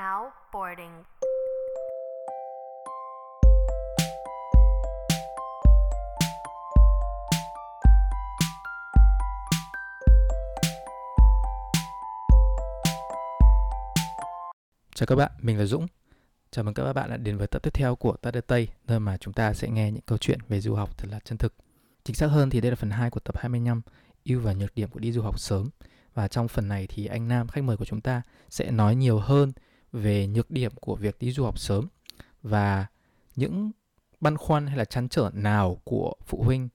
Now boarding. Chào các bạn, mình là Dũng. Chào mừng các bạn đã đến với tập tiếp theo của Tắt Tây, nơi mà chúng ta sẽ nghe những câu chuyện về du học thật là chân thực. Chính xác hơn thì đây là phần 2 của tập 25, ưu và nhược điểm của đi du học sớm. Và trong phần này thì anh Nam, khách mời của chúng ta, sẽ nói nhiều hơn về nhược điểm của việc đi du học sớm và những băn khoăn hay là chăn trở nào của phụ huynh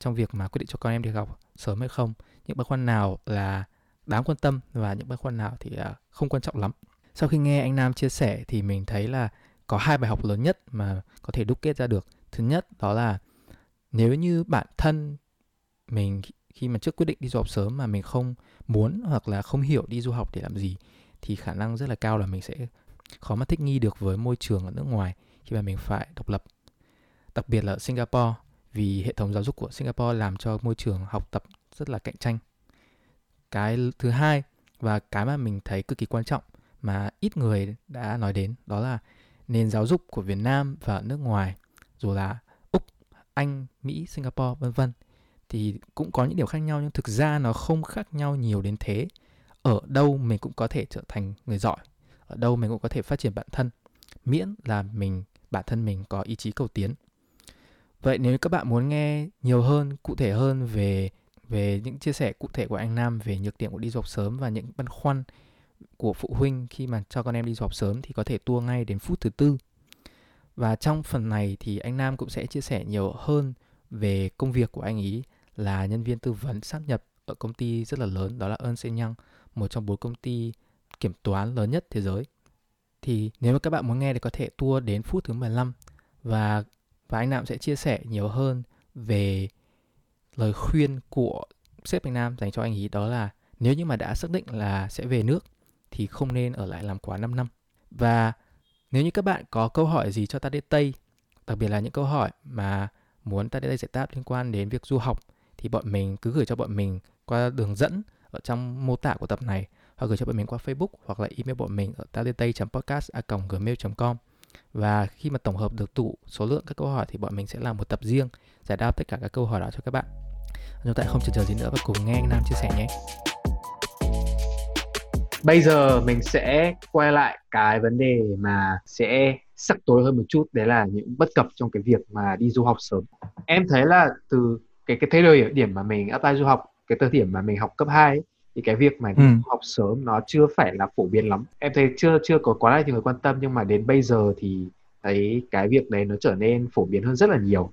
trong việc mà quyết định cho con em đi học sớm hay không, những băn khoăn nào là đáng quan tâm và những băn khoăn nào thì à, không quan trọng lắm. Sau khi nghe anh Nam chia sẻ thì mình thấy là có hai bài học lớn nhất mà có thể đúc kết ra được. Thứ nhất đó là nếu như bản thân mình khi mà trước quyết định đi du học sớm mà mình không muốn hoặc là không hiểu đi du học để làm gì thì khả năng rất là cao là mình sẽ khó mà thích nghi được với môi trường ở nước ngoài khi mà mình phải độc lập. Đặc biệt là ở Singapore vì hệ thống giáo dục của Singapore làm cho môi trường học tập rất là cạnh tranh. Cái thứ hai và cái mà mình thấy cực kỳ quan trọng mà ít người đã nói đến đó là nền giáo dục của Việt Nam và nước ngoài dù là Úc, Anh, Mỹ, Singapore vân vân thì cũng có những điều khác nhau nhưng thực ra nó không khác nhau nhiều đến thế. Ở đâu mình cũng có thể trở thành người giỏi, ở đâu mình cũng có thể phát triển bản thân, miễn là mình bản thân mình có ý chí cầu tiến. Vậy nếu các bạn muốn nghe nhiều hơn, cụ thể hơn về về những chia sẻ cụ thể của anh Nam về nhược điểm của đi du học sớm và những băn khoăn của phụ huynh khi mà cho con em đi du học sớm thì có thể tua ngay đến phút thứ tư. Và trong phần này thì anh Nam cũng sẽ chia sẻ nhiều hơn về công việc của anh ý là nhân viên tư vấn sát nhập ở công ty rất là lớn đó là Ernst Young, một trong bốn công ty kiểm toán lớn nhất thế giới. Thì nếu mà các bạn muốn nghe thì có thể tua đến phút thứ 15 và và anh Nam sẽ chia sẻ nhiều hơn về lời khuyên của sếp anh Nam dành cho anh ý đó là nếu như mà đã xác định là sẽ về nước thì không nên ở lại làm quá 5 năm. Và nếu như các bạn có câu hỏi gì cho ta đến Tây, đặc biệt là những câu hỏi mà muốn ta đến đây giải đáp liên quan đến việc du học thì bọn mình cứ gửi cho bọn mình qua đường dẫn ở trong mô tả của tập này hoặc gửi cho bọn mình qua Facebook hoặc là email bọn mình ở talentay.podcast@gmail.com và khi mà tổng hợp được tụ số lượng các câu hỏi thì bọn mình sẽ làm một tập riêng giải đáp tất cả các câu hỏi đó cho các bạn. Chúng ta không chờ chờ gì nữa và cùng nghe anh Nam chia sẻ nhé. Bây giờ mình sẽ quay lại cái vấn đề mà sẽ sắc tối hơn một chút đấy là những bất cập trong cái việc mà đi du học sớm. Em thấy là từ cái cái thời điểm điểm mà mình apply du học, cái thời điểm mà mình học cấp 2 ấy, thì cái việc mà Ừ. học sớm nó chưa phải là phổ biến lắm. Em thấy chưa chưa có quá là nhiều người quan tâm nhưng mà đến bây giờ thì thấy cái việc đấy nó trở nên phổ biến hơn rất là nhiều.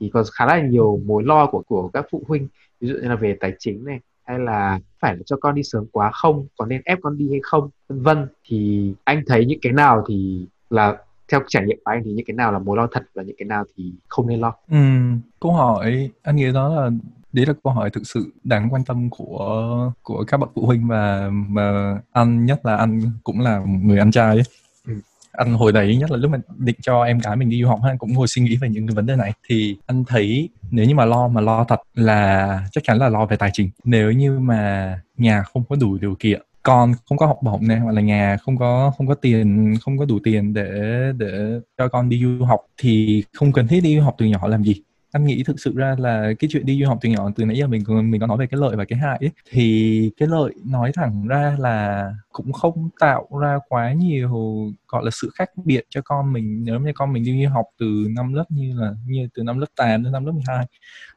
Thì có khá là nhiều mối lo của của các phụ huynh, ví dụ như là về tài chính này hay là phải cho con đi sớm quá không, có nên ép con đi hay không, vân vân. Thì anh thấy những cái nào thì là theo trải nghiệm của anh thì những cái nào là mối lo thật và những cái nào thì không nên lo. Ừ, câu hỏi anh nghĩ đó là đấy là câu hỏi thực sự đáng quan tâm của của các bậc phụ huynh và mà anh nhất là anh cũng là người anh trai ấy. Ừ. Anh hồi đấy nhất là lúc mà định cho em gái mình đi du học anh cũng ngồi suy nghĩ về những cái vấn đề này thì anh thấy nếu như mà lo mà lo thật là chắc chắn là lo về tài chính nếu như mà nhà không có đủ điều kiện con không có học bổng này hoặc là nhà không có không có tiền không có đủ tiền để để cho con đi du học thì không cần thiết đi du học từ nhỏ làm gì anh nghĩ thực sự ra là cái chuyện đi du học từ nhỏ từ nãy giờ mình mình có nói về cái lợi và cái hại ấy. Thì cái lợi nói thẳng ra là cũng không tạo ra quá nhiều gọi là sự khác biệt cho con mình nếu như con mình đi du học từ năm lớp như là như từ năm lớp 8 đến năm lớp 12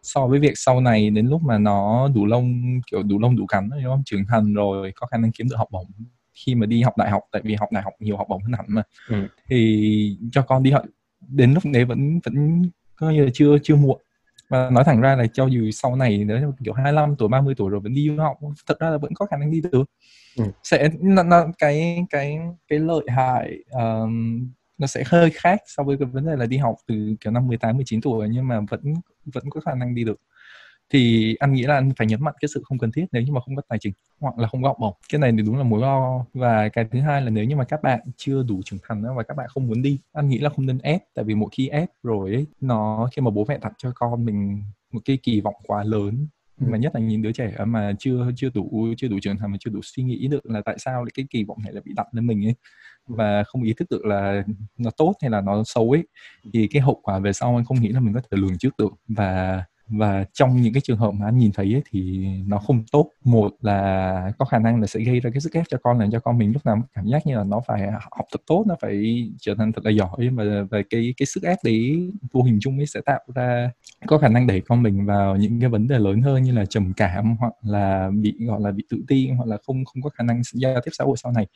so với việc sau này đến lúc mà nó đủ lông kiểu đủ lông đủ cánh đúng không? Trưởng thành rồi có khả năng kiếm được học bổng. Khi mà đi học đại học tại vì học đại học nhiều học bổng hơn hẳn mà. Ừ. thì cho con đi học đến lúc đấy vẫn vẫn coi như là chưa chưa muộn. Và nói thẳng ra là cho dù sau này nếu kiểu 25 tuổi 30 tuổi rồi vẫn đi du học thật ra là vẫn có khả năng đi được. Ừ. sẽ nó, nó, cái cái cái lợi hại um, nó sẽ hơi khác so với cái vấn đề là đi học từ kiểu năm 18 19 tuổi nhưng mà vẫn vẫn có khả năng đi được thì anh nghĩ là anh phải nhấn mạnh cái sự không cần thiết nếu như mà không có tài chính hoặc là không có học bổng. Cái này thì đúng là mối lo. Và cái thứ hai là nếu như mà các bạn chưa đủ trưởng thành và các bạn không muốn đi anh nghĩ là không nên ép. Tại vì một khi ép rồi ấy, nó khi mà bố mẹ đặt cho con mình một cái kỳ vọng quá lớn. Mà ừ. nhất là những đứa trẻ mà chưa chưa đủ chưa đủ trưởng thành mà chưa đủ suy nghĩ được là tại sao cái kỳ vọng này lại bị đặt lên mình ấy. Ừ. và không ý thức được là nó tốt hay là nó xấu ấy thì cái hậu quả về sau anh không nghĩ là mình có thể lường trước được. Và và trong những cái trường hợp mà anh nhìn thấy ấy, thì nó không tốt. Một là có khả năng là sẽ gây ra cái sức ép cho con làm cho con mình lúc nào cảm giác như là nó phải học thật tốt nó phải trở thành thật là giỏi. Và và cái cái sức ép đấy vô hình chung ấy sẽ tạo ra có khả năng đẩy con mình vào những cái vấn đề lớn hơn như là trầm cảm hoặc là bị gọi là bị tự ti hoặc là không không có khả năng giao tiếp xã hội sau này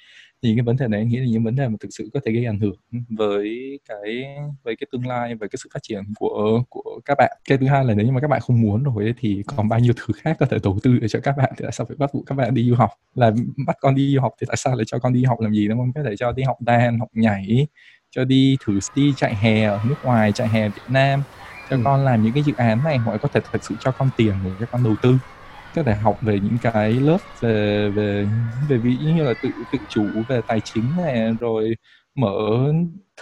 thì cái vấn đề này anh nghĩ là những vấn đề mà thực sự có thể gây ảnh hưởng với cái với cái tương lai và cái sự phát triển của của các bạn. Cái thứ hai là nếu như mà các bạn không muốn rồi thì còn bao nhiêu thứ khác có thể đầu tư để cho các bạn thì tại sao phải bắt buộc các bạn đi du học? Là bắt con đi du học thì tại sao lại cho con đi học làm gì đúng không? Có thể cho đi học đàn học nhảy cho đi thử đi chạy hè ở nước ngoài chạy hè Việt Nam cho ừ. con làm những cái dự án này hoặc có thể thực sự cho con tiền để cho con đầu tư có thể học về những cái lớp về về về ví như là tự tự chủ về tài chính này rồi mở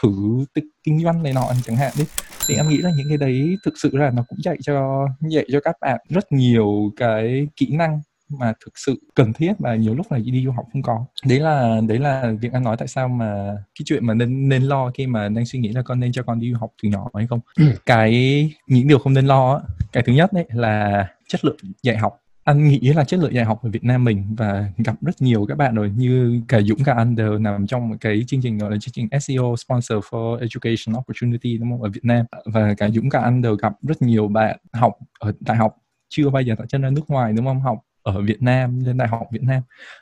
thử tự kinh doanh này nọ chẳng hạn đi. Thì em nghĩ là những cái đấy thực sự là nó cũng dạy cho dạy cho các bạn rất nhiều cái kỹ năng mà thực sự cần thiết và nhiều lúc là đi du học không có. Đấy là đấy là việc anh nói tại sao mà cái chuyện mà nên nên lo khi mà đang suy nghĩ là con nên cho con đi du học từ nhỏ hay không. Ừ. cái những điều không nên lo cái thứ nhất đấy là chất lượng dạy học anh nghĩ là chất lượng dạy học ở Việt Nam mình và gặp rất nhiều các bạn rồi, như cả Dũng, cả anh đều nằm trong một cái chương trình gọi là chương trình SEO Sponsor for Education Opportunity, đúng không? Ở Việt Nam. Và cả Dũng, cả anh đều gặp rất nhiều bạn học ở đại học chưa bao giờ tạo chân ra nước ngoài, đúng không? Học ở Việt Nam, lên đại học Việt Nam.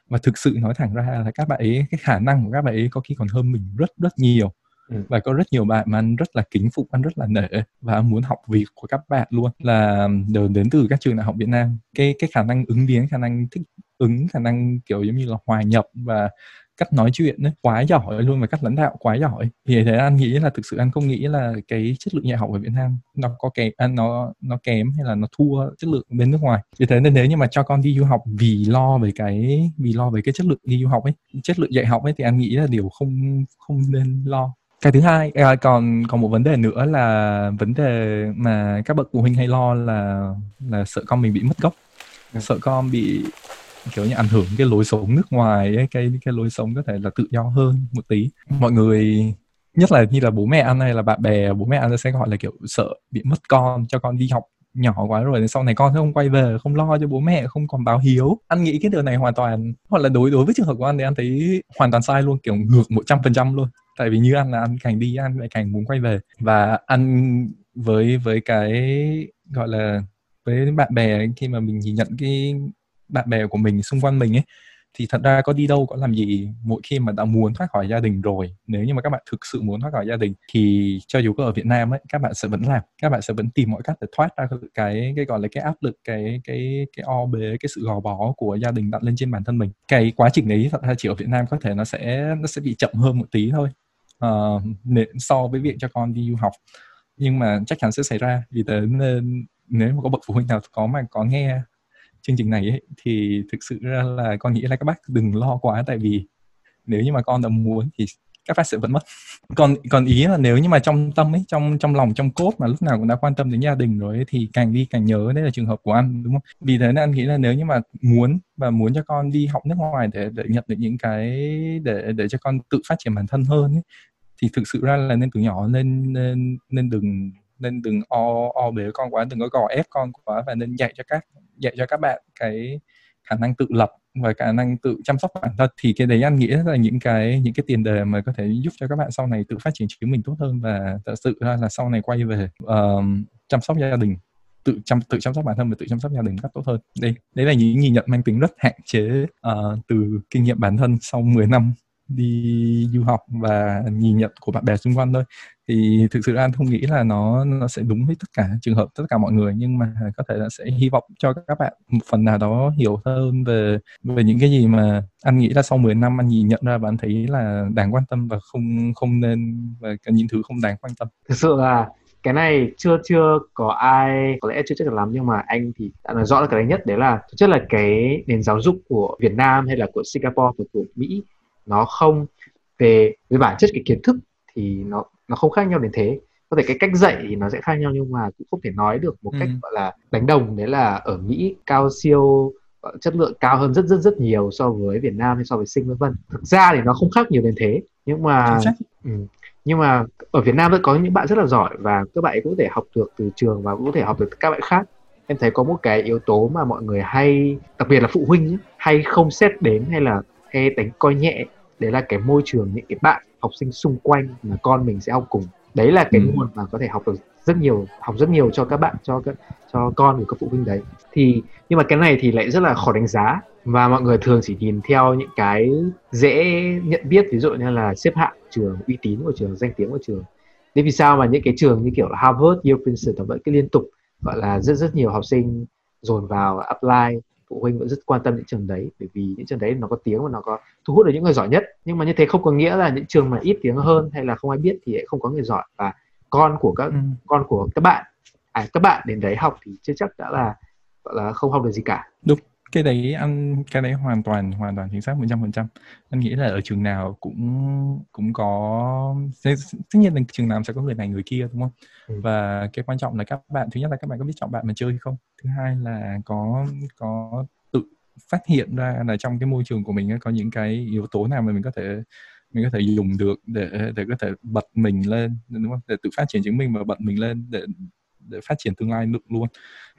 Và thực sự nói thẳng ra là các bạn ấy, cái khả năng của các bạn ấy có khi còn hơn mình rất rất nhiều. Ừ. và có rất nhiều bạn mà anh rất là kính phục anh rất là nể và anh muốn học việc của các bạn luôn. Là đều đến từ các trường đại học Việt Nam cái cái khả năng ứng biến khả năng thích ứng khả năng kiểu giống như là hòa nhập và cách nói chuyện ấy, quá giỏi luôn và cách lãnh đạo quá giỏi. Thì thế anh nghĩ là thực sự anh không nghĩ là cái chất lượng dạy học ở Việt Nam nó có kém anh nó nó kém hay là nó thua chất lượng bên nước ngoài. Vì thế nên nếu như mà cho con đi du học vì lo về cái vì lo về cái chất lượng đi du học ấy chất lượng dạy học ấy thì anh nghĩ là điều không không nên lo cái thứ hai à, còn còn một vấn đề nữa là vấn đề mà các bậc phụ huynh hay lo là là sợ con mình bị mất gốc. Ừ. sợ con bị kiểu như ảnh hưởng cái lối sống nước ngoài ấy, cái cái lối sống có thể là tự do hơn một tí. Mọi người nhất là như là bố mẹ anh hay là bạn bè bố mẹ anh sẽ gọi là kiểu sợ bị mất con cho con đi học nhỏ quá rồi sau này con sẽ không quay về không lo cho bố mẹ không còn báo hiếu. Anh nghĩ cái điều này hoàn toàn hoặc là đối đối với trường hợp của anh thì anh thấy hoàn toàn sai luôn kiểu ngược một trăm phần trăm luôn tại vì như ăn là ăn càng đi, ăn lại càng muốn quay về. Và ăn với với cái gọi là, với bạn bè khi mà mình nhìn nhận cái bạn bè của mình xung quanh mình ấy, thì thật ra có đi đâu có làm gì. Mỗi khi mà đã muốn thoát khỏi gia đình rồi, nếu như mà các bạn thực sự muốn thoát khỏi gia đình, thì cho dù có ở Việt Nam ấy, các bạn sẽ vẫn làm, các bạn sẽ vẫn tìm mọi cách để thoát ra cái cái gọi là cái áp lực, cái cái cái o bế, cái sự gò bó của gia đình đặt lên trên bản thân mình. Cái quá trình đấy thật ra chỉ ở Việt Nam có thể nó sẽ nó sẽ bị chậm hơn một tí thôi uh, so với việc cho con đi du học. Nhưng mà chắc chắn sẽ xảy ra vì thế nên nếu mà có bậc phụ huynh nào có mà có nghe chương trình này ấy, thì thực sự ra là con nghĩ là các bác đừng lo quá tại vì nếu như mà con đã muốn thì các phát sự vẫn mất. Còn còn ý là nếu như mà trong tâm ấy trong trong lòng trong cốt mà lúc nào cũng đã quan tâm đến gia đình rồi ấy, thì càng đi càng nhớ đấy là trường hợp của anh đúng không? Vì thế nên anh nghĩ là nếu như mà muốn và muốn cho con đi học nước ngoài để để nhận được những cái để để cho con tự phát triển bản thân hơn ấy, thì thực sự ra là nên từ nhỏ nên nên nên đừng nên đừng o o bế con quá đừng có gò ép con quá và nên dạy cho các dạy cho các bạn cái khả năng tự lập và khả năng tự chăm sóc bản thân thì cái đấy anh nghĩ là những cái những cái tiền đề mà có thể giúp cho các bạn sau này tự phát triển chính mình tốt hơn và thật sự ra là sau này quay về uh, chăm sóc gia đình tự chăm tự chăm sóc bản thân và tự chăm sóc gia đình cách tốt hơn. Đây đấy là những nhìn nhận mang tính rất hạn chế uh, từ kinh nghiệm bản thân sau 10 năm đi du học và nhìn nhận của bạn bè xung quanh thôi. Thì thực sự anh không nghĩ là nó nó sẽ đúng với tất cả trường hợp tất cả mọi người nhưng mà có thể là sẽ hy vọng cho các bạn một phần nào đó hiểu hơn về về những cái gì mà anh nghĩ là sau 10 năm anh nhìn nhận ra và anh thấy là đáng quan tâm và không không nên và những thứ không đáng quan tâm. Thực sự là cái này chưa chưa có ai có lẽ chưa chắc được lắm nhưng mà anh thì đã nói rõ là cái đấy nhất đấy là thực chất là cái nền giáo dục của Việt Nam hay là của Singapore của, của Mỹ nó không về về bản chất cái kiến thức thì nó nó không khác nhau đến thế có thể cái cách dạy thì nó sẽ khác nhau nhưng mà cũng không thể nói được một cách Ừ. gọi là đánh đồng đấy là ở Mỹ cao siêu chất lượng cao hơn rất rất rất nhiều so với Việt Nam hay so với Sinh vân vân thực ra thì nó không khác nhiều đến thế nhưng mà ừ. nhưng mà ở Việt Nam vẫn có những bạn rất là giỏi và các bạn ấy cũng có thể học được từ trường và cũng có thể học được từ các bạn khác em thấy có một cái yếu tố mà mọi người hay đặc biệt là phụ huynh nhé, hay không xét đến hay là hay đánh coi nhẹ đấy là cái môi trường những cái bạn học sinh xung quanh mà con mình sẽ học cùng. Đấy là cái Ừ. nguồn mà có thể học được rất nhiều học rất nhiều cho các bạn cho các cho con của các phụ huynh đấy. Thì nhưng mà cái này thì lại rất là khó đánh giá. Và mọi người thường chỉ nhìn theo những cái dễ nhận biết ví dụ như là xếp hạng trường uy tín của trường danh tiếng của trường. Thế vì sao mà những cái trường như kiểu là Harvard, Yale, Princeton vẫn cứ liên tục gọi là rất rất nhiều học sinh dồn vào apply phụ huynh vẫn rất quan tâm những trường đấy bởi vì những trường đấy nó có tiếng và nó có thu hút được những người giỏi nhất. Nhưng mà như thế không có nghĩa là những trường mà ít tiếng hơn hay là không ai biết thì lại không có người giỏi. Và con của các ừ. con của các bạn à, các bạn đến đấy học thì chưa chắc đã là gọi là không học được gì cả cái đấy anh cái đấy hoàn toàn hoàn toàn chính xác 100% anh nghĩ là ở trường nào cũng cũng có tất nhiên là trường nào sẽ có người này người kia đúng không? Ừ. và cái quan trọng là các bạn thứ nhất là các bạn có biết chọn bạn mà chơi hay không? Thứ hai là có có tự phát hiện ra là trong cái môi trường của mình có những cái yếu tố nào mà mình có thể mình có thể dùng được để để có thể bật mình lên đúng không? Để tự phát triển chính mình và bật mình lên để để phát triển tương lai được luôn.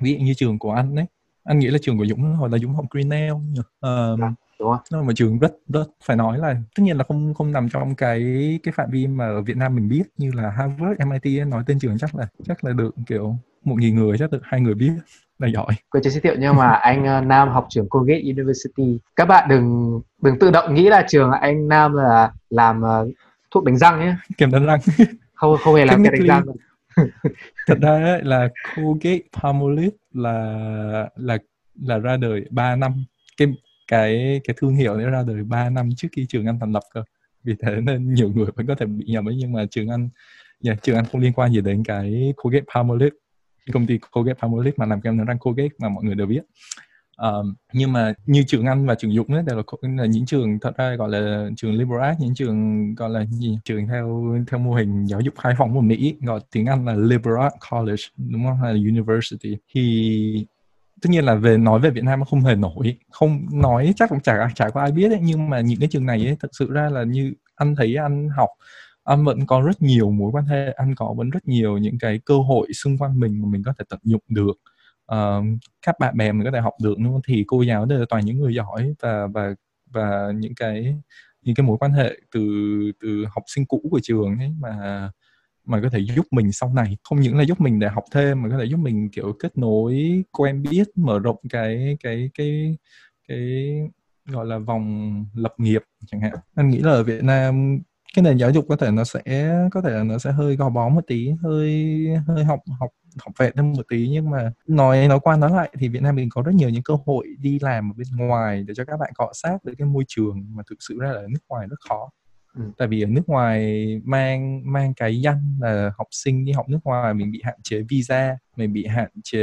Ví dụ như trường của anh đấy anh nghĩ là trường của Dũng hồi là Dũng học Grinnell nhỉ? Ờ, Dạ, đúng không nó một trường rất rất phải nói là tất nhiên là không không nằm trong cái cái phạm vi mà ở Việt Nam mình biết như là Harvard, MIT ấy, nói tên trường chắc là chắc là được kiểu một nghìn người chắc được hai người biết là giỏi. Quên chưa giới thiệu nhưng mà anh ờ, Nam học trường Colgate University. Các bạn đừng đừng tự động nghĩ là trường anh Nam là làm ờ, thuốc đánh răng nhé. Kem đánh răng. Không không hề làm cái đánh răng thật ra ấy, là Colgate Palmolive là là là ra đời 3 năm. Cái cái cái thương hiệu đấy ra đời 3 năm trước khi trường anh thành lập cơ. Vì thế nên nhiều người vẫn có thể bị nhầm ấy nhưng mà trường anh yeah, trường anh không liên quan gì đến cái Colgate Palmolive. Công ty Colgate Palmolive mà làm kem đánh răng Colgate mà mọi người đều biết um, nhưng mà như trường Anh và trường Dũng ấy đều là, là những trường thật ra gọi là trường liberal arts những trường gọi là gì trường theo theo mô hình giáo dục khai phóng của Mỹ gọi tiếng Anh là liberal arts college đúng không? Hay là university. Thì tất nhiên là về nói về Việt Nam nó không hề nổi. Không nói chắc cũng chả chả có ai biết ấy nhưng mà những cái trường này ấy thật sự ra là như anh thấy anh học anh vẫn có rất nhiều mối quan hệ anh có vẫn rất nhiều những cái cơ hội xung quanh mình mà mình có thể tận dụng được uh, các bạn bè mình có thể học được đúng không? Thì cô giáo đều là toàn những người giỏi và và và những cái những cái mối quan hệ từ từ học sinh cũ của trường ấy mà mà có thể giúp mình sau này. Không những là giúp mình để học thêm mà có thể giúp mình kiểu kết nối quen biết mở rộng cái cái cái cái gọi là vòng lập nghiệp chẳng hạn. Anh nghĩ là ở Việt Nam cái nền giáo dục có thể nó sẽ có thể là nó sẽ hơi gò bó một tí hơi hơi học học học vẹn hơn một tí. Nhưng mà nói nói qua nói lại thì Việt Nam mình có rất nhiều những cơ hội đi làm ở bên ngoài để cho các bạn cọ sát với cái môi trường mà thực sự ra là ở nước ngoài rất khó. Ừ. tại vì ở nước ngoài mang mang cái danh là học sinh đi học nước ngoài mình bị hạn chế visa mình bị hạn chế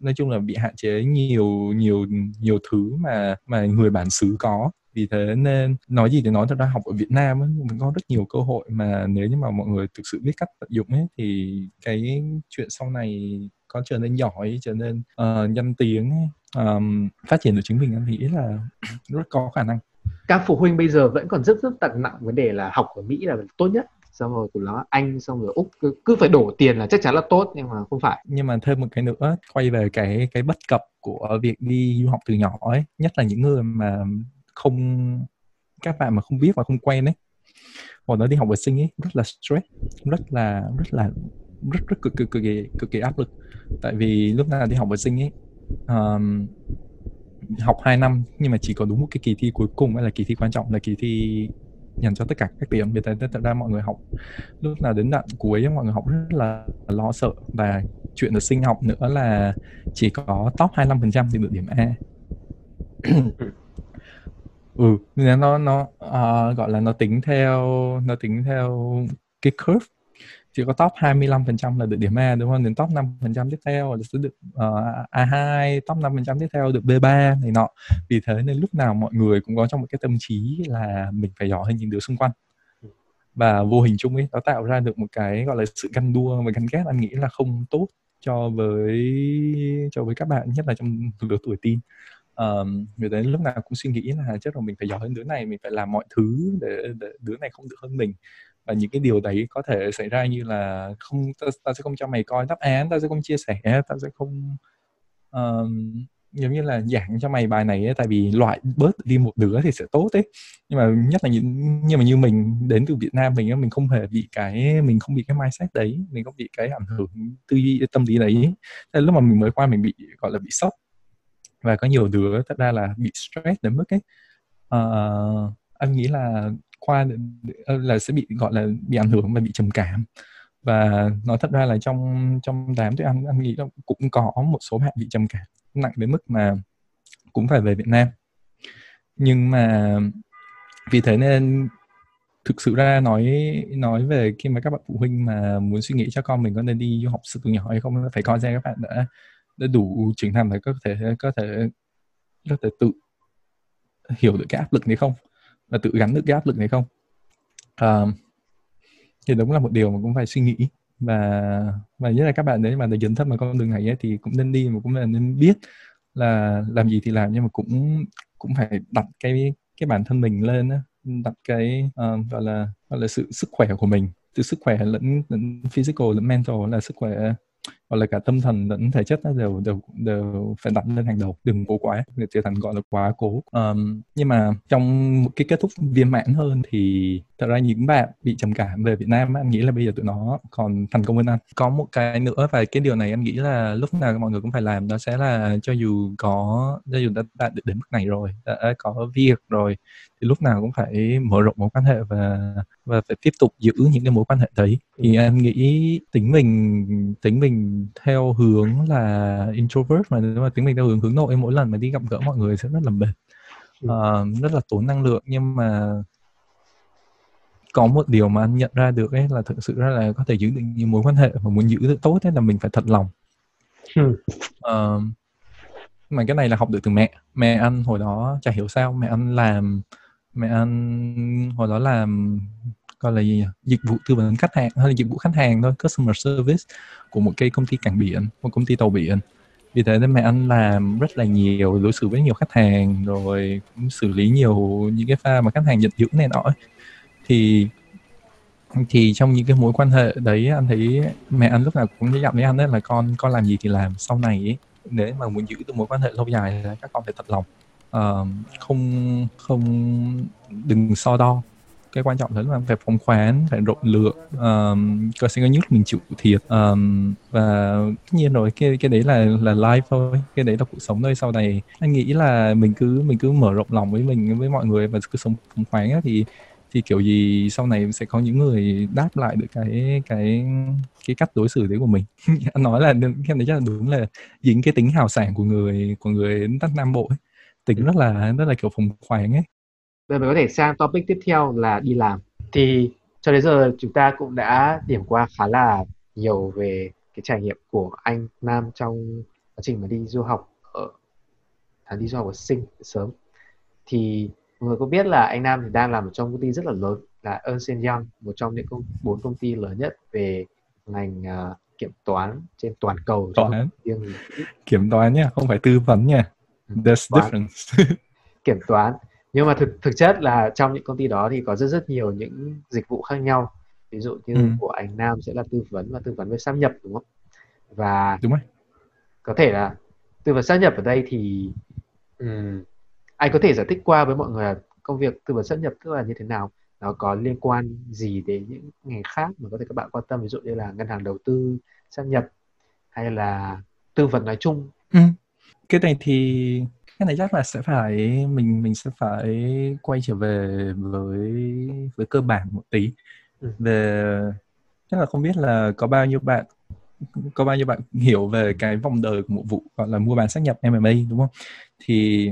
nói chung là bị hạn chế nhiều nhiều nhiều thứ mà mà người bản xứ có vì thế nên nói gì thì nói thật ra học ở Việt Nam ấy, mình có rất nhiều cơ hội mà nếu như mà mọi người thực sự biết cách tận dụng ấy thì cái chuyện sau này có trở nên giỏi trở nên ờ, danh tiếng ấy, ờm, phát triển được chính mình em nghĩ là rất có khả năng. Các phụ huynh bây giờ vẫn còn rất rất đặt nặng vấn đề là học ở Mỹ là tốt nhất xong rồi của nó Anh xong rồi Úc cứ, cứ phải đổ tiền là chắc chắn là tốt nhưng mà không phải. Nhưng mà thêm một cái nữa quay về cái cái bất cập của việc đi du học từ nhỏ ấy nhất là những người mà không các bạn mà không biết và không quen ấy hoặc nó đi học vệ sinh ấy rất là stress rất là rất là rất rất cực cực cực kỳ cực kỳ áp lực. Tại vì lúc nào đi học vệ sinh ấy um, học 2 năm nhưng mà chỉ có đúng một cái kỳ thi cuối cùng là kỳ thi quan trọng là kỳ thi dành cho tất cả các điểm vì thế thật ra mọi người học. Lúc nào đến đoạn cuối mọi người học rất là lo sợ và chuyện ở sinh học nữa là chỉ có top 25% thì được điểm A ừ nên nó nó uh, gọi là nó tính theo nó tính theo cái curve chỉ có top 25% là được điểm A đúng không? Đến top 5% tiếp theo là sẽ được ờ, uh, A2, top 5% tiếp theo được B3 này nọ. Vì thế nên lúc nào mọi người cũng có trong một cái tâm trí là mình phải giỏi hơn những đứa xung quanh. và vô hình chung ấy nó tạo ra được một cái gọi là sự ganh đua và ganh ghét anh nghĩ là không tốt cho với cho với các bạn nhất là trong lứa tuổi teen um, người đấy lúc nào cũng suy nghĩ là chắc là mình phải giỏi hơn đứa này mình phải làm mọi thứ để, để đứa này không được hơn mình. Và những cái điều đấy có thể xảy ra như là không ta, ta sẽ không cho mày coi đáp án ta sẽ không chia sẻ ta sẽ không um, giống như là giảng cho mày bài này ấy, tại vì loại bớt đi một đứa thì sẽ tốt ấy. Nhưng mà nhất là những nhưng mà như mình đến từ Việt Nam mình mình không hề bị cái mình không bị cái mindset đấy mình không bị cái ảnh hưởng tư duy tâm lý đấy. Thế lúc mà mình mới qua mình bị gọi là bị sốc và có nhiều đứa thật ra là bị stress đến mức ấy. Ờ, uh, anh nghĩ là qua ờ, là sẽ bị gọi là bị ảnh hưởng và bị trầm cảm. Và nói thật ra là trong trong đám tụi anh anh nghĩ là cũng có một số bạn bị trầm cảm nặng đến mức mà cũng phải về Việt Nam. Nhưng mà vì thế nên thực sự ra nói nói về khi mà các bạn phụ huynh mà muốn suy nghĩ cho con mình có nên đi du học từ nhỏ hay không phải coi ra các bạn đã đã đủ trưởng thành để có thể có thể có thể tự hiểu được cái áp lực này không? Và tự gắn được cái áp lực này không? Uh, thì đúng là một điều mà cũng phải suy nghĩ. Và và nhất là các bạn đấy mà để dấn thân vào con đường này ấy, thì cũng nên đi mà cũng là nên biết là làm gì thì làm. Nhưng mà cũng cũng phải đặt cái cái bản thân mình lên á đặt cái uh, gọi là gọi là sự sức khỏe của mình. Từ sức khỏe lẫn, lẫn physical lẫn mental là sức khỏe hoặc là cả tâm thần lẫn thể chất nó đều đều đều phải đặt lên hàng đầu. Đừng cố quá để trở thành gọi là quá cố. Um, nhưng mà trong một cái kết thúc viên mãn hơn thì thật ra những bạn bị trầm cảm về Việt Nam anh nghĩ là bây giờ tụi nó còn thành công hơn anh. Có một cái nữa và cái điều này anh nghĩ là lúc nào mọi người cũng phải làm đó sẽ là cho dù có cho dù đã đạt được đến mức này rồi đã có việc rồi thì lúc nào cũng phải mở rộng mối quan hệ và và phải tiếp tục giữ những cái mối quan hệ đấy. Thì anh nghĩ tính mình tính mình theo hướng là introvert mà nếu mà tính mình theo hướng hướng nội mỗi lần mà đi gặp gỡ mọi người sẽ rất là mệt uh, rất là tốn năng lượng. Nhưng mà có một điều mà anh nhận ra được ấy là thực sự ra là có thể giữ được những mối quan hệ mà muốn giữ được tốt ấy là mình phải thật lòng. Uh, mà cái này là học được từ mẹ. Mẹ anh hồi đó chả hiểu sao mẹ anh làm mẹ anh hồi đó làm gọi là gì nhỉ? dịch vụ tư vấn khách hàng hay là dịch vụ khách hàng thôi customer service của một cái công ty cảng biển một công ty tàu biển. Vì thế nên mẹ anh làm rất là nhiều đối xử với nhiều khách hàng rồi cũng xử lý nhiều những cái pha mà khách hàng giận dữ này nọ thì thì trong những cái mối quan hệ đấy anh thấy mẹ anh lúc nào cũng dặn với anh đấy là con con làm gì thì làm sau này ấy, để mà muốn giữ được mối quan hệ lâu dài các con phải thật lòng uh, không không đừng so đo. Cái quan trọng là phải phóng khoáng phải rộng lượng. Um, có sẽ có nhất mình chịu thiệt. Um, và tất nhiên rồi cái cái đấy là là live thôi. Cái đấy là cuộc sống thôi. Sau này anh nghĩ là mình cứ mình cứ mở rộng lòng với mình với mọi người và cứ sống phóng khoáng á, thì thì kiểu gì sau này sẽ có những người đáp lại được cái cái cái cách đối xử đấy của mình. Anh nói là em thấy chắc là đúng là dính cái tính hào sảng của người của người đất nam bộ ấy tính rất là rất là kiểu phóng khoáng ấy Bây giờ mình có thể sang topic tiếp theo là đi làm. Thì cho đến giờ chúng ta cũng đã điểm qua khá là nhiều về cái trải nghiệm của anh Nam trong quá trình mà đi du học ở à, đi du học ở Sinh sớm. Thì mọi người có biết là anh Nam thì đang làm trong công ty rất là lớn là Ernst Young, một trong những công, bốn công ty lớn nhất về ngành uh, kiểm toán trên toàn cầu. Toán. Riêng kiểm toán nha, không phải tư vấn nha. Ừ, There's toán. difference. kiểm toán nhưng mà thực thực chất là trong những công ty đó thì có rất rất nhiều những dịch vụ khác nhau ví dụ như ừ. của anh Nam sẽ là tư vấn và tư vấn về sáp nhập đúng không và đúng rồi có thể là tư vấn sáp nhập ở đây thì um, anh có thể giải thích qua với mọi người là công việc tư vấn sáp nhập tức là như thế nào nó có liên quan gì đến những ngành khác mà có thể các bạn quan tâm ví dụ như là ngân hàng đầu tư sáp nhập hay là tư vấn nói chung ừ. Cái này thì cái này chắc là sẽ phải mình mình sẽ phải quay trở về với với cơ bản một tí. Ừ. về chắc là không biết là có bao nhiêu bạn có bao nhiêu bạn hiểu về cái vòng đời của một vụ gọi là mua bán xác nhập MMA đúng không? Thì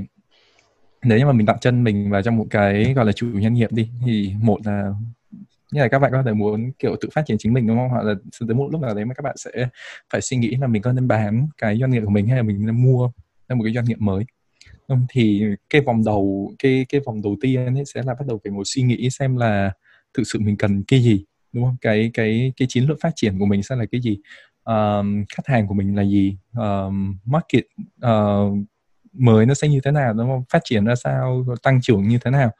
nếu như mà mình đặt chân mình vào trong một cái gọi là chủ nhân nghiệp đi thì một là như là các bạn có thể muốn kiểu tự phát triển chính mình đúng không? Hoặc là tới một lúc nào đấy mà các bạn sẽ phải suy nghĩ là mình có nên bán cái doanh nghiệp của mình hay là mình nên mua một cái doanh nghiệp mới. Thì cái vòng đầu cái cái vòng đầu tiên ấy sẽ là bắt đầu phải ngồi suy nghĩ xem là thực sự mình cần cái gì đúng không? Cái cái cái chiến lược phát triển của mình sẽ là cái gì? Um, khách hàng của mình là gì? Um, market uh, mới nó sẽ như thế nào đúng không? Phát triển ra sao? Tăng trưởng như thế nào?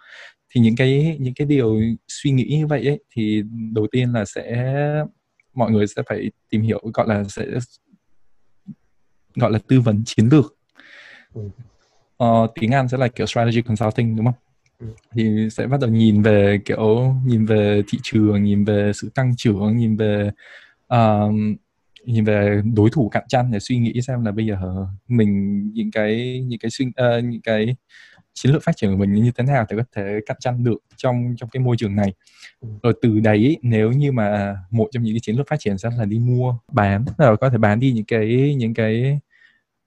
Thì những cái những cái điều suy nghĩ như vậy ấy, thì đầu tiên là sẽ mọi người sẽ phải tìm hiểu gọi là sẽ gọi là tư vấn chiến lược ừ. ờ, tiếng Anh sẽ là kiểu strategy consulting đúng không ừ. thì sẽ bắt đầu nhìn về kiểu nhìn về thị trường nhìn về sự tăng trưởng nhìn về uh, nhìn về đối thủ cạnh tranh để suy nghĩ xem là bây giờ mình những cái những cái suy uh, những cái chiến lược phát triển của mình như thế nào để có thể cạnh tranh được trong trong cái môi trường này ừ. rồi từ đấy nếu như mà một trong những cái chiến lược phát triển sẽ là đi mua bán rồi có thể bán đi những cái những cái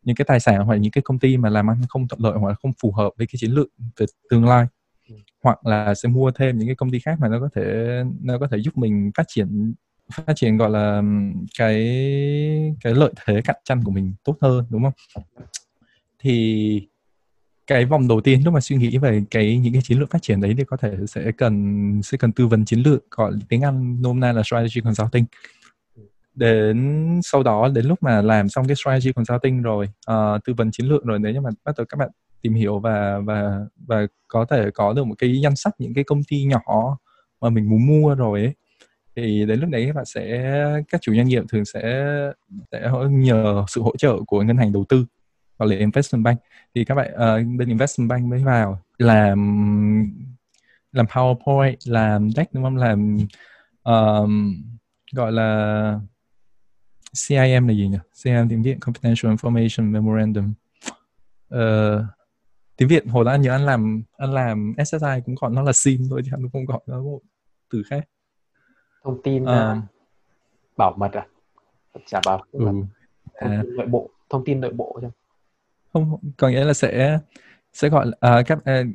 những cái tài sản hoặc những cái công ty mà làm ăn không thuận lợi hoặc là không phù hợp với cái chiến lược về tương lai. Ừ. hoặc là sẽ mua thêm những cái công ty khác mà nó có thể nó có thể giúp mình phát triển phát triển gọi là cái cái lợi thế cạnh tranh của mình tốt hơn đúng không? Thì cái vòng đầu tiên lúc mà suy nghĩ về cái những cái chiến lược phát triển đấy thì có thể sẽ cần sẽ cần tư vấn chiến lược gọi tiếng Anh nôm na là strategy consulting đến sau đó đến lúc mà làm xong cái strategy consulting rồi uh, tư vấn chiến lược rồi nếu như mà bắt đầu các bạn tìm hiểu và và và có thể có được một cái danh sách những cái công ty nhỏ mà mình muốn mua rồi ấy thì đến lúc đấy các bạn sẽ các chủ doanh nghiệp thường sẽ sẽ nhờ sự hỗ trợ của ngân hàng đầu tư hoặc là investment bank. Thì các bạn uh, bên investment bank mới vào làm làm powerpoint làm deck đúng không? Làm um, gọi là CIM là gì nhỉ? CIM tiếng Việt confidential information memorandum. Uh, tiếng Việt hồi đó anh nhớ anh làm anh làm SSI cũng gọi nó là SIM thôi chứ anh không gọi nó một từ khác. Thông tin uh, bảo mật à? Chả bảo ừ. thông à. tin nội bộ thông tin nội bộ chứ. Không có nghĩa là sẽ sẽ gọi uh, các uh,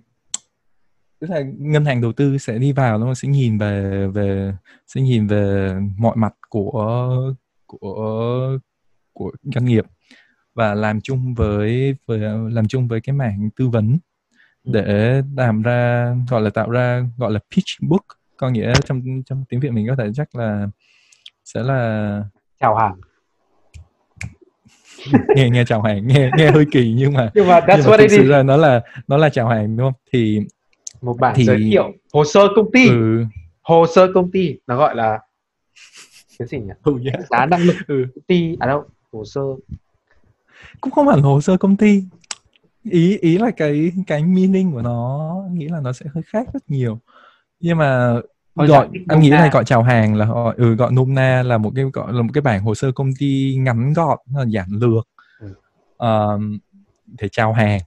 tức là ngân hàng đầu tư sẽ đi vào nó sẽ nhìn về về sẽ nhìn về mọi mặt của của của doanh nghiệp và làm chung với, với làm chung với cái mảng tư vấn ừ. để làm ra gọi là tạo ra gọi là pitch book. Có nghĩa trong trong tiếng việt mình có thể chắc là sẽ là chào hàng. Nghe nghe chào hàng nghe nghe hơi kỳ nhưng mà nhưng mà that's nhưng mà what it is. ra nó là nó là chào hàng đúng không? Thì một bản thì... giới thiệu hồ sơ công ty. Ừ. hồ sơ công ty nó gọi là cái gì nhỉ ừ, yeah. giá năng lực ừ. công ty à đâu hồ sơ cũng không hẳn hồ sơ công ty ý ý là cái cái meaning của nó nghĩ là nó sẽ hơi khác rất nhiều nhưng mà Thôi gọi anh nghĩ này gọi chào hàng là gọi ừ gọi nôm na là một cái gọi là một cái bảng hồ sơ công ty ngắn gọn là giản lược ừ. uh, để chào hàng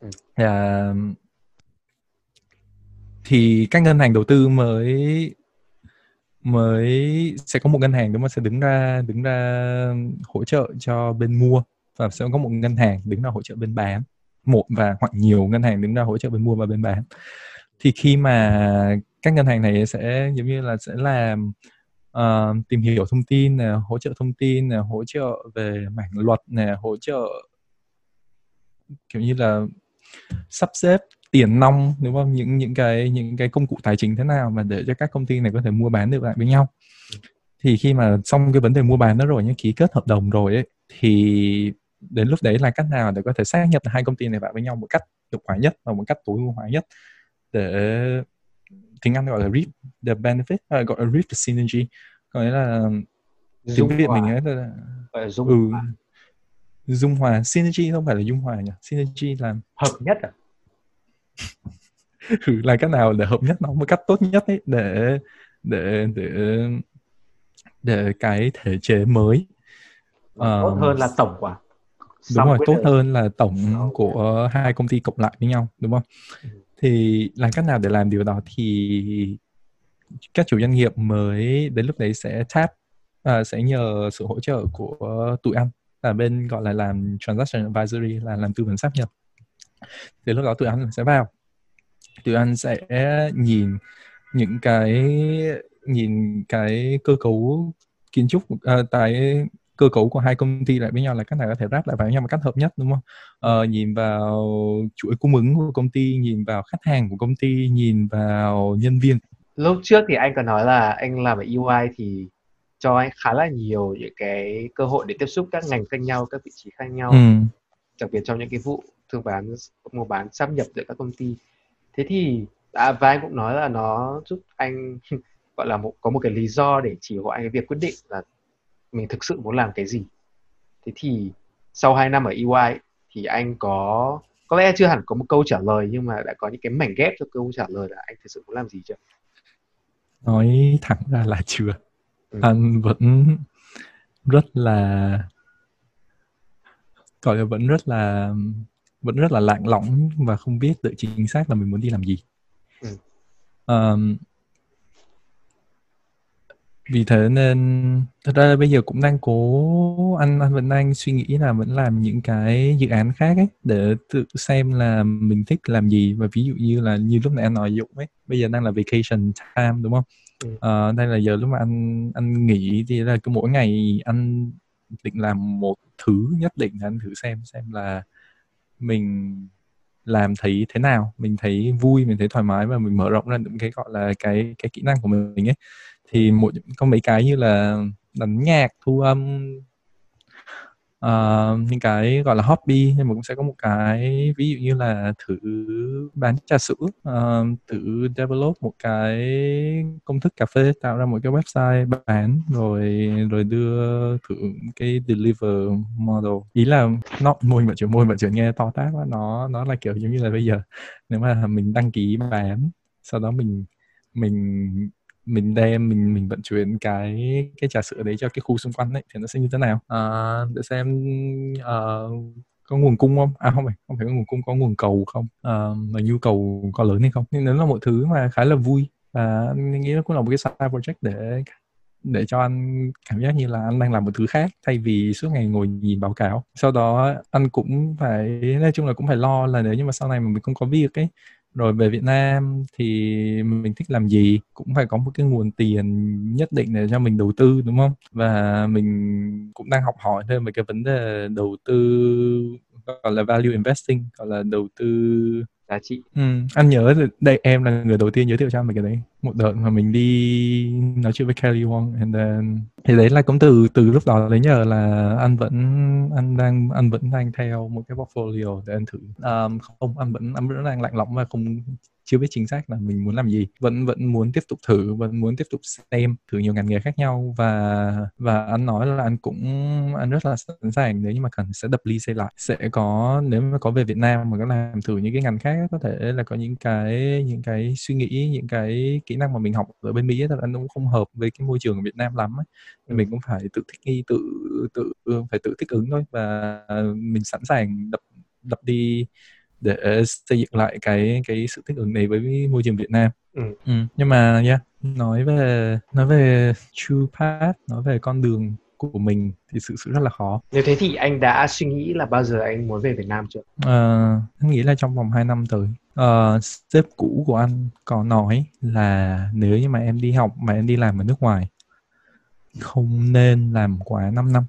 ừ. uh, thì các ngân hàng đầu tư mới mới sẽ có một ngân hàng đúng không? Sẽ đứng ra đứng ra hỗ trợ cho bên mua và sẽ có một ngân hàng đứng ra hỗ trợ bên bán. Một và hoặc nhiều ngân hàng đứng ra hỗ trợ bên mua và bên bán. Thì khi mà các ngân hàng này sẽ giống như là sẽ làm uh, tìm hiểu thông tin này, hỗ trợ thông tin này, hỗ trợ về mảng luật này, hỗ trợ kiểu như là sắp xếp tiền nong đúng không? Những những cái những cái công cụ tài chính thế nào mà để cho các công ty này có thể mua bán được lại với nhau? Thì khi mà xong cái vấn đề mua bán đó rồi nhé ký kết hợp đồng rồi ấy thì đến lúc đấy là cách nào để có thể xác nhận hai công ty này vào với nhau một cách hiệu quả nhất và một cách tối ưu hóa nhất để tiếng Anh gọi là reap the benefit uh, gọi là reap the synergy. Có nghĩa là tiếng Việt mình ấy là gọi là dung ừ, hòa. dung hòa. Synergy không phải là dung hòa nhỉ? Synergy là hợp nhất à ừ, là cách nào để hợp nhất nó một cách tốt nhất ấy để để để để cái thể chế mới. Tốt uh, hơn là tổng quả đúng rồi tốt hơn là tổng của hai công ty cộng lại với nhau đúng không? Ừ. Thì làm cách nào để làm điều đó thì các chủ doanh nghiệp mới đến lúc đấy sẽ tap à, sẽ nhờ sự hỗ trợ của tụi anh là bên gọi là làm transaction advisory là làm tư vấn sáp nhập thì lúc đó tụi anh sẽ vào tụi anh sẽ nhìn những cái nhìn cái cơ cấu kiến trúc uh, tại cơ cấu của hai công ty lại với nhau là cách nào có thể ráp lại vào nhau một cách hợp nhất đúng không? Ờ, nhìn vào chuỗi cung ứng của công ty, nhìn vào khách hàng của công ty, nhìn vào nhân viên lúc trước thì anh có nói là anh làm ở EY thì cho anh khá là nhiều những cái cơ hội để tiếp xúc các ngành khác nhau các vị trí khác nhau ừ. đặc biệt trong những cái vụ thương bán mua bán sáp nhập giữa các công ty. Thế thì à, và anh cũng nói là nó giúp anh gọi là một có một cái lý do để chỉ hộ anh cái việc quyết định là mình thực sự muốn làm cái gì. Thế thì sau 2 năm ở EY thì anh có có lẽ chưa hẳn có một câu trả lời nhưng mà đã có những cái mảnh ghép cho câu trả lời là anh thực sự muốn làm gì chưa? Nói thẳng ra là chưa. Ừ. anh vẫn rất là gọi là vẫn rất là vẫn rất là lạng lỏng và không biết tự chính xác là mình muốn đi làm gì ừ. um, vì thế nên thật ra bây giờ cũng đang cố anh anh vẫn đang suy nghĩ là vẫn làm những cái dự án khác ấy để tự xem là mình thích làm gì và ví dụ như là như lúc nãy anh nói dụng ấy bây giờ đang là vacation time đúng không ừ. uh, đây là giờ lúc mà anh anh nghỉ thì là cứ mỗi ngày anh định làm một thứ nhất định anh thử xem xem là mình làm thấy thế nào, mình thấy vui, mình thấy thoải mái và mình mở rộng ra những cái, gọi là, cái cái kỹ năng của mình ấy. Thì một có mấy cái như là đánh nhạc, thu âm uh, những cái gọi là hobby nhưng mà cũng sẽ có một cái ví dụ như là thử bán trà sữa uh, thử develop một cái công thức cà phê tạo ra một cái website bán rồi rồi đưa thử cái deliver model. Ý là nó môi mà chuyển môi mà chuyển nghe to tác quá nó nó là kiểu giống như là bây giờ nếu mà mình đăng ký bán sau đó mình mình mình đem mình mình vận chuyển cái cái trà sữa đấy cho cái khu xung quanh đấy thì nó sẽ như thế nào? À, để xem uh, có nguồn cung không? À không phải không phải có nguồn cung có nguồn cầu không? À, mà nhu cầu có lớn hay không? Nhưng nó là một thứ mà khá là vui và anh nghĩ nó cũng là một cái side project để để cho anh cảm giác như là anh đang làm một thứ khác thay vì suốt ngày ngồi nhìn báo cáo. Sau đó anh cũng phải nói chung là cũng phải lo là nếu như mà sau này mà mình không có việc ấy rồi về Việt Nam thì mình thích làm gì? Cũng phải có một cái nguồn tiền nhất định để cho mình đầu tư, đúng không? Và mình cũng đang học hỏi thêm về cái vấn đề đầu tư, gọi là value investing, gọi là đầu tư giá trị. Ừ, anh nhớ đây em là người đầu tiên giới thiệu cho anh về cái đấy. Một đợt mà mình đi nói chuyện với Kelly Wong and then thì đấy là cũng từ từ lúc đó đến giờ là anh vẫn anh đang anh vẫn đang theo một cái portfolio để anh thử. Um, không anh vẫn anh vẫn đang lạnh lỏng và không chưa biết chính xác là mình muốn làm gì. Vẫn vẫn muốn tiếp tục thử, vẫn muốn tiếp tục xem, thử nhiều ngành nghề khác nhau. Và và anh nói là anh cũng anh rất là sẵn sàng. Nếu như mà cần sẽ đập ly xây lại. Sẽ có, nếu mà có về Việt Nam mà có làm thử những cái ngành khác, có thể là có những cái những cái suy nghĩ, những cái kỹ năng mà mình học ở bên Mỹ thật anh cũng không hợp với cái môi trường ở Việt Nam lắm ấy. Mình cũng phải tự thích nghi, tự tự, phải tự thích ứng thôi. Và mình sẵn sàng đập đập đi để xây dựng lại cái cái sự thích ứng này với môi trường Việt Nam. Ừ. Ừ. Nhưng mà yeah, nói về nói về true path, nói về con đường của mình thì sự sự rất là khó. Nếu thế thì anh đã suy nghĩ là bao giờ anh muốn về Việt Nam chưa? À, anh nghĩ là trong vòng 2 năm tới. Uh, sếp cũ của anh có nói là nếu như mà em đi học mà em đi làm ở nước ngoài không nên làm quá 5 năm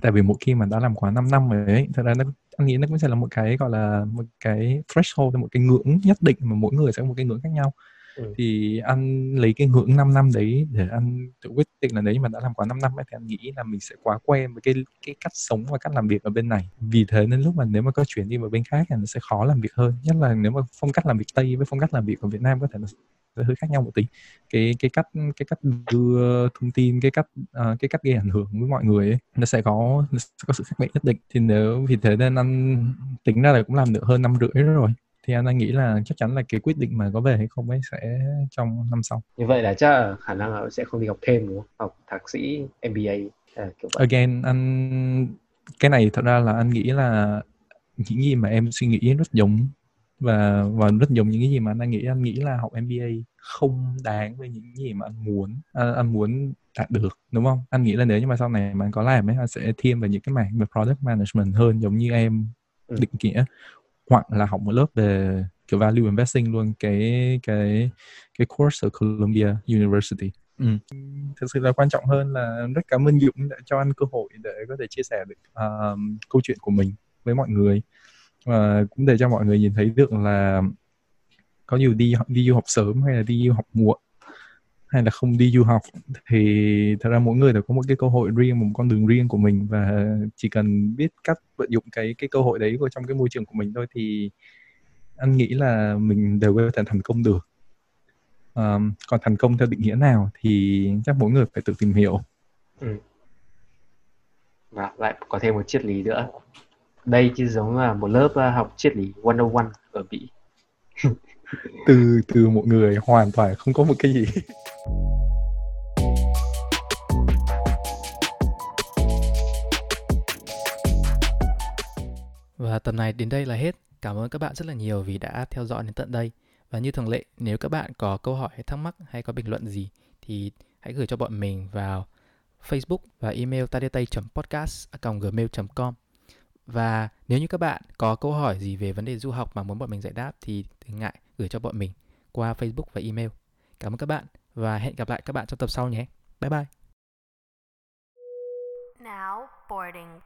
tại vì một khi mà đã làm quá 5 năm rồi ấy thật ra nó anh nghĩ nó cũng sẽ là một cái gọi là một cái threshold một cái ngưỡng nhất định mà mỗi người sẽ có một cái ngưỡng khác nhau. Ừ. thì anh lấy cái ngưỡng 5 năm đấy để anh tự quyết định là nếu như mà đã làm quá 5 năm ấy, thì anh nghĩ là mình sẽ quá quen với cái cái cách sống và cách làm việc ở bên này. Vì thế nên lúc mà nếu mà có chuyển đi vào bên khác thì nó sẽ khó làm việc hơn. Nhất là nếu mà phong cách làm việc tây với phong cách làm việc ở Việt Nam có thể là hơi khác nhau một tí. Cái cái cách cái cách đưa thông tin cái cách uh, cái cách gây ảnh hưởng với mọi người ấy nó sẽ có nó sẽ có sự khác biệt nhất định. Thì nếu vì thế nên anh tính ra là cũng làm được hơn năm rưỡi rồi. Thì anh, anh nghĩ là chắc chắn là cái quyết định mà có về hay không ấy sẽ trong năm sau. Như vậy là chắc khả năng là sẽ không đi học thêm đúng không? Học thạc sĩ MBA à, kiểu vậy. again anh cái này thật ra là anh nghĩ là những gì mà em suy nghĩ rất giống và và rất giống những cái gì mà anh nghĩ. Anh nghĩ là học MBA không đáng với những gì mà anh muốn anh, anh muốn đạt được đúng không? Anh nghĩ là nếu như mà sau này mà anh có làm ấy anh sẽ thêm về những cái mảng về product management hơn giống như em ừ. định nghĩa. Hoặc là học một lớp về kiểu value investing luôn cái cái cái course ở Columbia University. Ừ. thực sự là quan trọng hơn là rất cảm ơn Dũng đã cho anh cơ hội để có thể chia sẻ được uh, câu chuyện của mình với mọi người và cũng để cho mọi người nhìn thấy được là có nhiều đi đi du học sớm hay là đi du học muộn hay là không đi du học thì thật ra mỗi người đều có một cái cơ hội riêng một con đường riêng của mình. Và chỉ cần biết cách vận dụng cái cái cơ hội đấy vào trong cái môi trường của mình thôi thì anh nghĩ là mình đều có thể thành công được. Um, còn thành công theo định nghĩa nào thì chắc mỗi người phải tự tìm hiểu. Ừ. và lại có thêm một triết lý nữa đây chứ giống là một lớp uh, học triết lý 101 ở Mỹ từ từ một người hoàn toàn không có một cái gì Và tập này đến đây là hết. Cảm ơn các bạn rất là nhiều vì đã theo dõi đến tận đây. Và như thường lệ, nếu các bạn có câu hỏi hay thắc mắc hay có bình luận gì thì hãy gửi cho bọn mình vào Facebook và email tadetay.podcast.gmail.com và nếu như các bạn có câu hỏi gì về vấn đề du học mà muốn bọn mình giải đáp thì đừng ngại gửi cho bọn mình qua Facebook và email. Cảm ơn các bạn và hẹn gặp lại các bạn trong tập sau nhé. Bye bye. Now boarding.